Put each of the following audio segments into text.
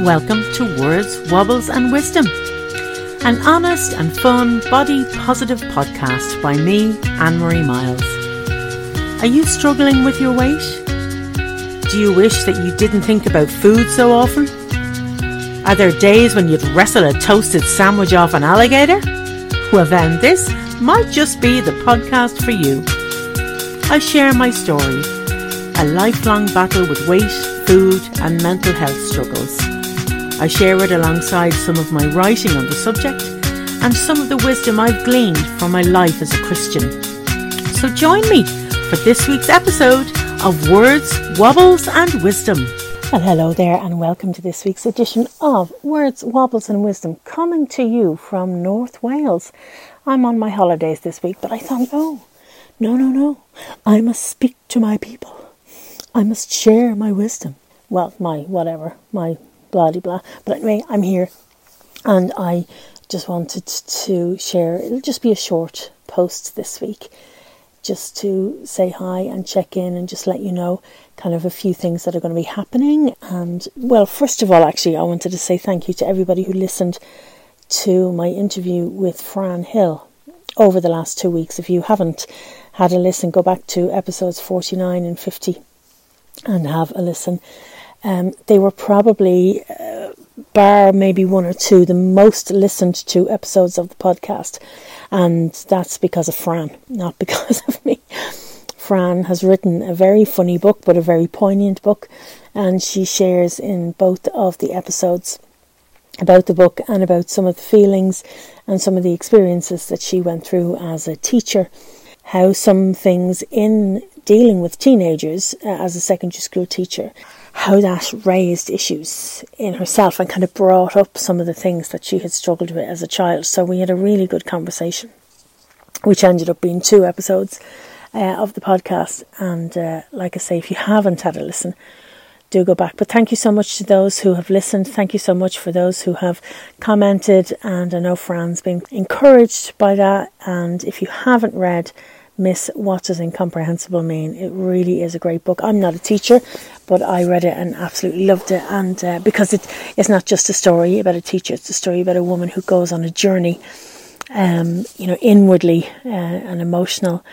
Welcome to Words, Wobbles and Wisdom, an honest and fun body positive podcast by me, Anne Marie Miles. Are you struggling with your weight? Do you wish that you didn't think about food so often? Are there days when you'd wrestle a toasted sandwich off an alligator? Well, then, this might just be the podcast for you. I share my story, a lifelong battle with weight, food, and mental health struggles. I share it alongside some of my writing on the subject and some of the wisdom I've gleaned from my life as a Christian. So join me for this week's episode of Words, Wobbles and Wisdom. Well, hello there, and welcome to this week's edition of Words, Wobbles and Wisdom, coming to you from North Wales. I'm on my holidays this week, but I thought, no, no, no, no. I must speak to my people. I must share my wisdom. Well, my whatever, my blah blah. But anyway, I'm here, and I just wanted to share. It'll just be a short post this week, just to say hi and check in and just let you know kind of a few things that are going to be happening. And well, first of all, actually, I wanted to say thank you to everybody who listened to my interview with Fran Hill over the last two weeks. If you haven't had a listen, go back to episodes 49 and 50 and have a listen. Um, they were probably, uh, bar maybe one or two, the most listened to episodes of the podcast. And that's because of Fran, not because of me. Fran has written a very funny book, but a very poignant book, and she shares in both of the episodes about the book and about some of the feelings and some of the experiences that she went through as a teacher. How some things in dealing with teenagers uh, as a secondary school teacher how that raised issues in herself and kind of brought up some of the things that she had struggled with as a child. So we had a really good conversation, which ended up being two episodes uh, of the podcast. And uh, like I say, if you haven't had a listen, do go back. But thank you so much to those who have listened. Thank you so much for those who have commented. And I know Fran's been encouraged by that. And if you haven't read, Miss What Does Incomprehensible Mean? It really is a great book. I'm not a teacher, but I read it and absolutely loved it. And uh, because it, it's not just a story about a teacher, it's a story about a woman who goes on a journey, um, you know, inwardly, uh, an emotional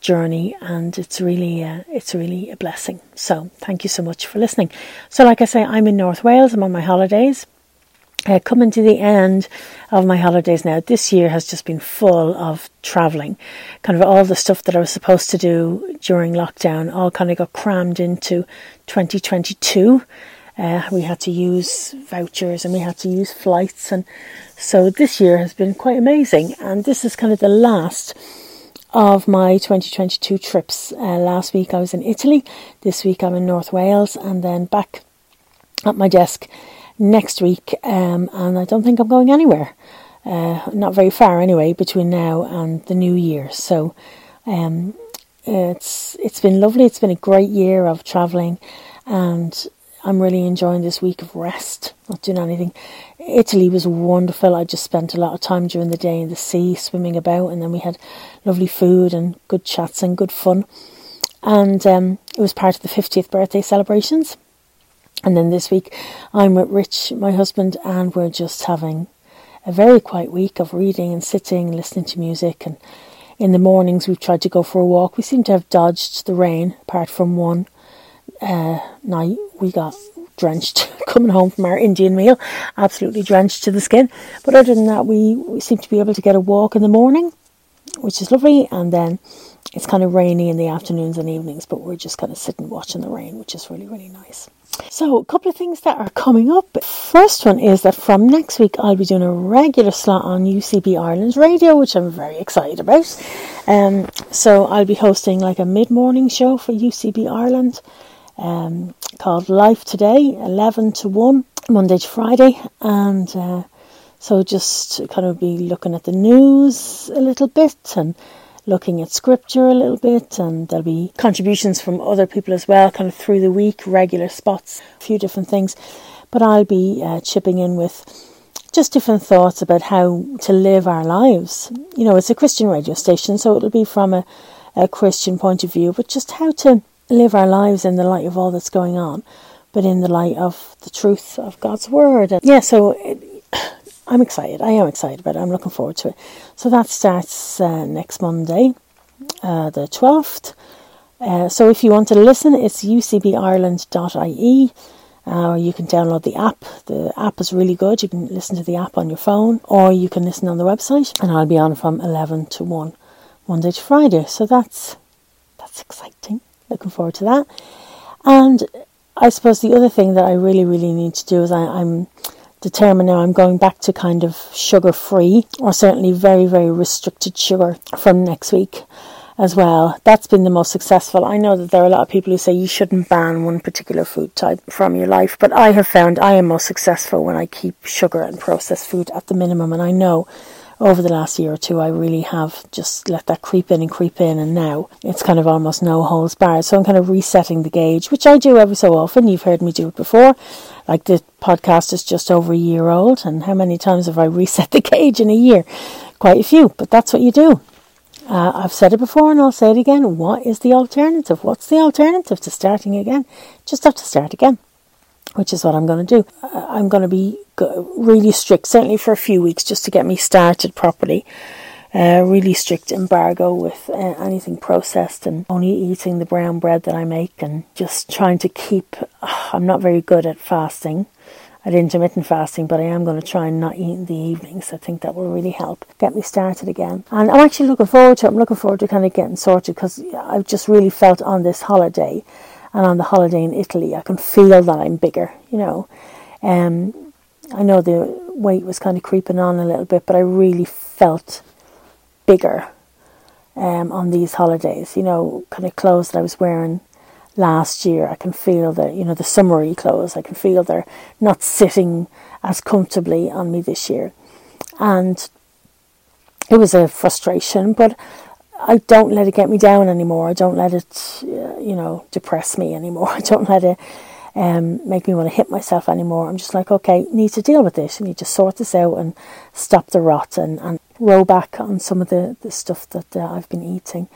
journey, and it's really, uh, it's really a blessing. So thank you so much for listening. So, like I say, I'm in North Wales. I'm on my holidays. Uh, coming to the end of my holidays now, this year has just been full of travelling. Kind of all the stuff that I was supposed to do during lockdown all kind of got crammed into 2022. Uh, we had to use vouchers and we had to use flights, and so this year has been quite amazing. And this is kind of the last of my 2022 trips. Uh, last week I was in Italy, this week I'm in North Wales, and then back at my desk next week, um, and I don't think I'm going anywhere. Uh, not very far anyway between now and the new year. So um, it's it's been lovely. It's been a great year of travelling, and I'm really enjoying this week of rest, not doing anything. Italy was wonderful. I just spent a lot of time during the day in the sea, swimming about, and then we had lovely food and good chats and good fun. And um, it was part of the 50th birthday celebrations. And then this week, I'm with Rich, my husband, and we're just having a very quiet week of reading and sitting, and listening to music. And in the mornings, we've tried to go for a walk. We seem to have dodged the rain, apart from one uh, night we got drenched coming home from our Indian meal, absolutely drenched to the skin. But other than that, we, we seem to be able to get a walk in the morning, which is lovely. And then it's kind of rainy in the afternoons and evenings, but we're just kind of sitting watching the rain, which is really, really nice. So, a couple of things that are coming up. First one is that from next week, I'll be doing a regular slot on UCB Ireland Radio, which I'm very excited about. Um, so, I'll be hosting like a mid morning show for UCB Ireland um, called Life Today, 11 to 1, Monday to Friday. And uh, so, just kind of be looking at the news a little bit and looking at scripture a little bit, and there'll be contributions from other people as well, kind of through the week, regular spots, a few different things. But I'll be uh, chipping in with just different thoughts about how to live our lives. You know, it's a Christian radio station, so it'll be from a, a Christian point of view, but just how to live our lives in the light of all that's going on. but in the light of the truth of God's word. And yeah, so it, I'm excited. I am excited about it. I'm looking forward to it. So that starts uh, next Monday, uh, the 12th. Uh, so if you want to listen, it's ucbireland.ie. Uh, you can download the app. The app is really good. You can listen to the app on your phone, or you can listen on the website. And I'll be on from eleven to one, Monday to Friday. So that's that's exciting. Looking forward to that. And I suppose the other thing that I really, really need to do is I, I'm determined now I'm going back to kind of sugar free, or certainly very, very restricted sugar from next week as well. That's been the most successful. I know that there are a lot of people who say you shouldn't ban one particular food type from your life, but I have found I am most successful when I keep sugar and processed food at the minimum. And I know over the last year or two, I really have just let that creep in and creep in, and now it's kind of almost no holds barred. So I'm kind of resetting the gauge, which I do every so often. You've heard me do it before. Like the podcast is just over a year old, and how many times have I reset the gauge in a year? Quite a few, but that's what you do. Uh, I've said it before and I'll say it again. What is the alternative? What's the alternative to starting again? Just have to start again, which is what I'm going to do. Uh, I'm going to be really strict, certainly for a few weeks, just to get me started properly. Uh, really strict embargo with uh, anything processed and only eating the brown bread that I make and just trying to keep. I'm not very good at fasting at intermittent fasting, but I am going to try and not eat in the evenings. I think that will really help get me started again. And I'm actually looking forward to it. I'm looking forward to kind of getting sorted because I've just really felt on this holiday and on the holiday in Italy, I can feel that I'm bigger, you know. Um, I know the weight was kind of creeping on a little bit, but I really felt bigger um, on these holidays, you know, kind of clothes that I was wearing last year. I can feel the, you know, the summery clothes. I can feel they're not sitting as comfortably on me this year. And it was a frustration, but I don't let it get me down anymore. I don't let it, uh, you know, depress me anymore. I don't let it um, make me want to hit myself anymore. I'm just like, okay, need to deal with this. I need to sort this out and stop the rot and, and row back on some of the, the stuff that uh, I've been eating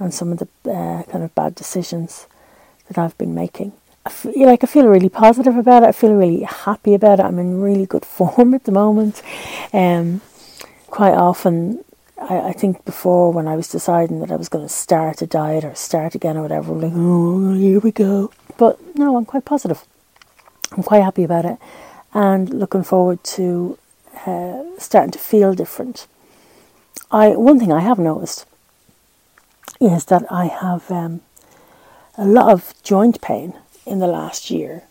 and some of the uh, kind of bad decisions that I've been making. I feel like I feel really positive about it. I feel really happy about it. I'm in really good form at the moment. Um, quite often, I, I think before when I was deciding that I was going to start a diet or start again or whatever, I'm like, oh, here we go. But no, I'm quite positive. I'm quite happy about it, and looking forward to uh, starting to feel different. I one thing I have noticed is that I have um, a lot of joint pain in the last year.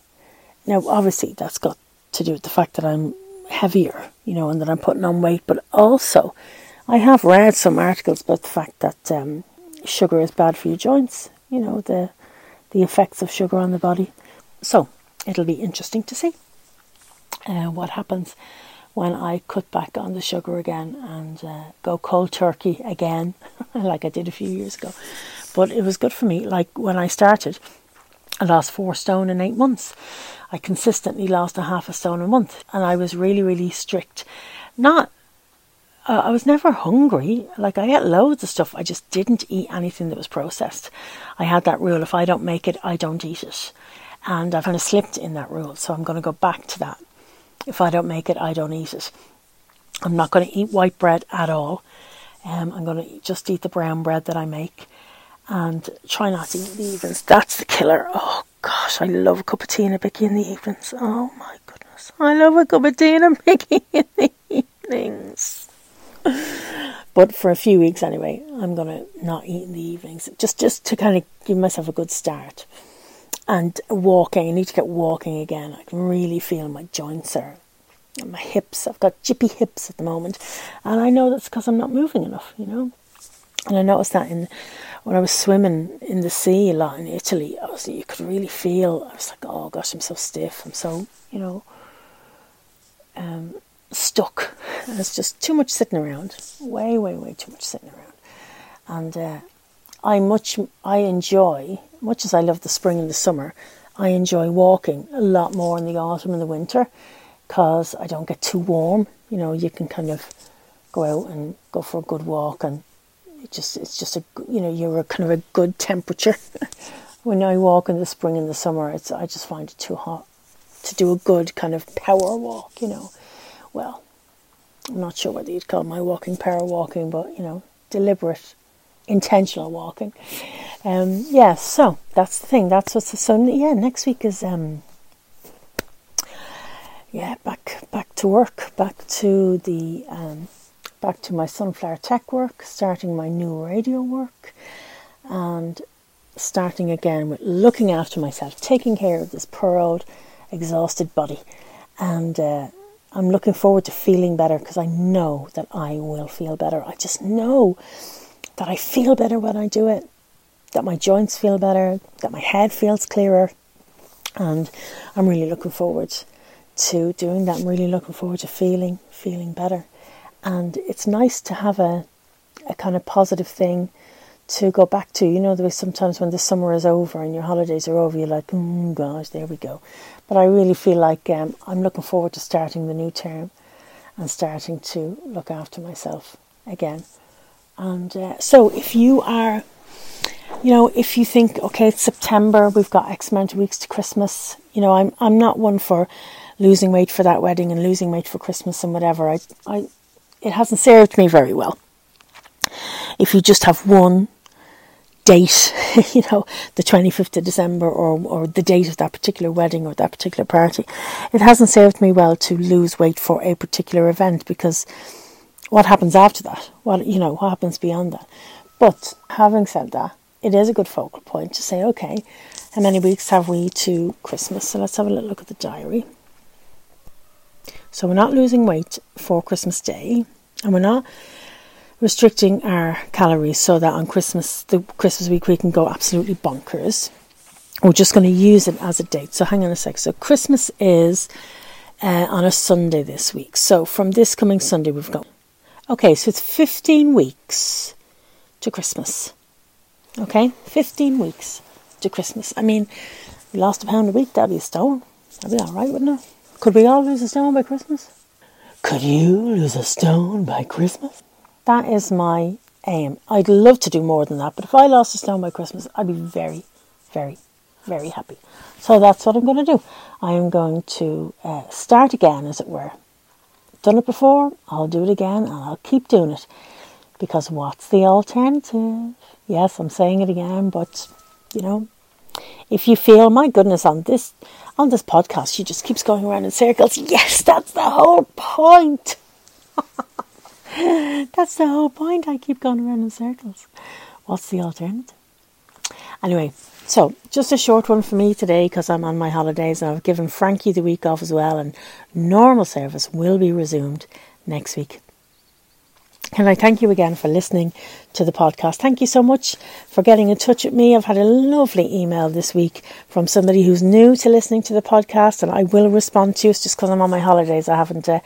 Now, obviously, that's got to do with the fact that I'm heavier, you know, and that I'm putting on weight, but also I have read some articles about the fact that um, sugar is bad for your joints, you know, the, the effects of sugar on the body. So, it'll be interesting to see uh, what happens when I cut back on the sugar again and uh, go cold turkey again, like I did a few years ago. But it was good for me. Like when I started, I lost four stone in eight months. I consistently lost a half a stone a month, and I was really, really strict. Not, uh, I was never hungry. Like I ate loads of stuff. I just didn't eat anything that was processed. I had that rule: if I don't make it, I don't eat it. And I've kind of slipped in that rule, so I'm going to go back to that. If I don't make it, I don't eat it. I'm not going to eat white bread at all. Um, I'm going to just eat the brown bread that I make and try not to eat the evenings. That's the killer. Oh gosh, I love a cup of tea and a bicky in the evenings. Oh my goodness, I love a cup of tea and a bicky in the evenings. But for a few weeks anyway, I'm gonna not eat in the evenings, just just to kind of give myself a good start. And walking, I need to get walking again. I can really feel my joints are my hips. I've got jippy hips at the moment, and I know that's because I'm not moving enough. You know, and I noticed that in when I was swimming in the sea a lot in Italy, I was you could really feel. I was like, oh gosh, I'm so stiff. I'm so you know um, stuck. It's just too much sitting around. Way, way, way too much sitting around. And uh, I much I enjoy much as I love the spring and the summer. I enjoy walking a lot more in the autumn and the winter because I don't get too warm. You know, you can kind of go out and go for a good walk and it just it's just a you know you're a kind of a good temperature when I walk in the spring and the summer, it's I just find it too hot to do a good kind of power walk, you know. Well, I'm not sure whether you'd call my walking power walking, but you know, deliberate, intentional walking. Um, yeah, so that's the thing. That's what's the so yeah. Next week is um, yeah, back back to work, back to the um, back to my sunflower tech work, starting my new radio work, and starting again with looking after myself, taking care of this poor old exhausted body, and uh, I'm looking forward to feeling better because I know that I will feel better. I just know that I feel better when I do it, that my joints feel better, that my head feels clearer, and I'm really looking forward to doing that. I'm really looking forward to feeling feeling better, and it's nice to have a a kind of positive thing to go back to. You know, the way sometimes when the summer is over and your holidays are over, you're like, oh gosh, there we go. But I really feel like um, I'm looking forward to starting the new term and starting to look after myself again. And uh, so, if you are, you know, if you think, okay, it's September, we've got X amount of weeks to Christmas, you know, I'm I'm not one for losing weight for that wedding and losing weight for Christmas and whatever. I, I, it hasn't served me very well. If you just have one date, you know, the 25th of December or, or the date of that particular wedding or that particular party. It hasn't served me well to lose weight for a particular event because what happens after that? What, you know, what happens beyond that? But having said that, it is a good focal point to say, okay, how many weeks have we to Christmas? So let's have a little look at the diary. So we're not losing weight for Christmas Day, and we're not restricting our calories so that on Christmas, the Christmas week, we can go absolutely bonkers. We're just going to use it as a date. So hang on a sec. So Christmas is uh, on a Sunday this week. So from this coming Sunday, we've got. Okay, so it's 15 weeks to Christmas. Okay, 15 weeks to Christmas. I mean, we lost a pound a week, that'd be a stone. That'd be alright, wouldn't it? Could we all lose a stone by Christmas? Could you lose a stone by Christmas? That is my aim. I'd love to do more than that, but if I lost a stone by Christmas, I'd be very, very, very happy. So that's what I'm going to do. I am going to uh, start again, as it were. Done it before, I'll do it again, and I'll keep doing it. Because what's the alternative? Yes, I'm saying it again, but you know, if you feel, my goodness, on this on this podcast, she just keeps going around in circles. Yes, that's the whole point. That's the whole point. I keep going around in circles. What's the alternative? Anyway, so just a short one for me today because I'm on my holidays and I've given Frankie the week off as well, and normal service will be resumed next week. And I thank you again for listening to the podcast. Thank you so much for getting in touch with me. I've had a lovely email this week from somebody who's new to listening to the podcast, and I will respond to you. It's just because I'm on my holidays. I haven't uh,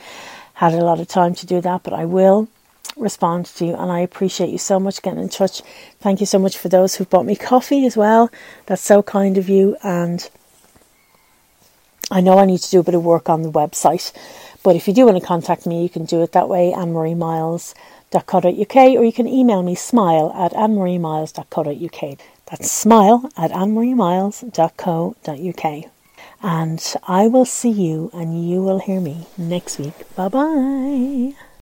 had a lot of time to do that, but I will respond to you and I appreciate you so much getting in touch. Thank you so much for those who've bought me coffee as well. That's so kind of you and I know I need to do a bit of work on the website, but if you do want to contact me, you can do it that way, Anne Marie Miles. annemariemiles.co.uk, or you can email me smile at annemariemiles.co.uk. That's smile at annemariemiles.co.uk. And I will see you and you will hear me next week. Bye bye.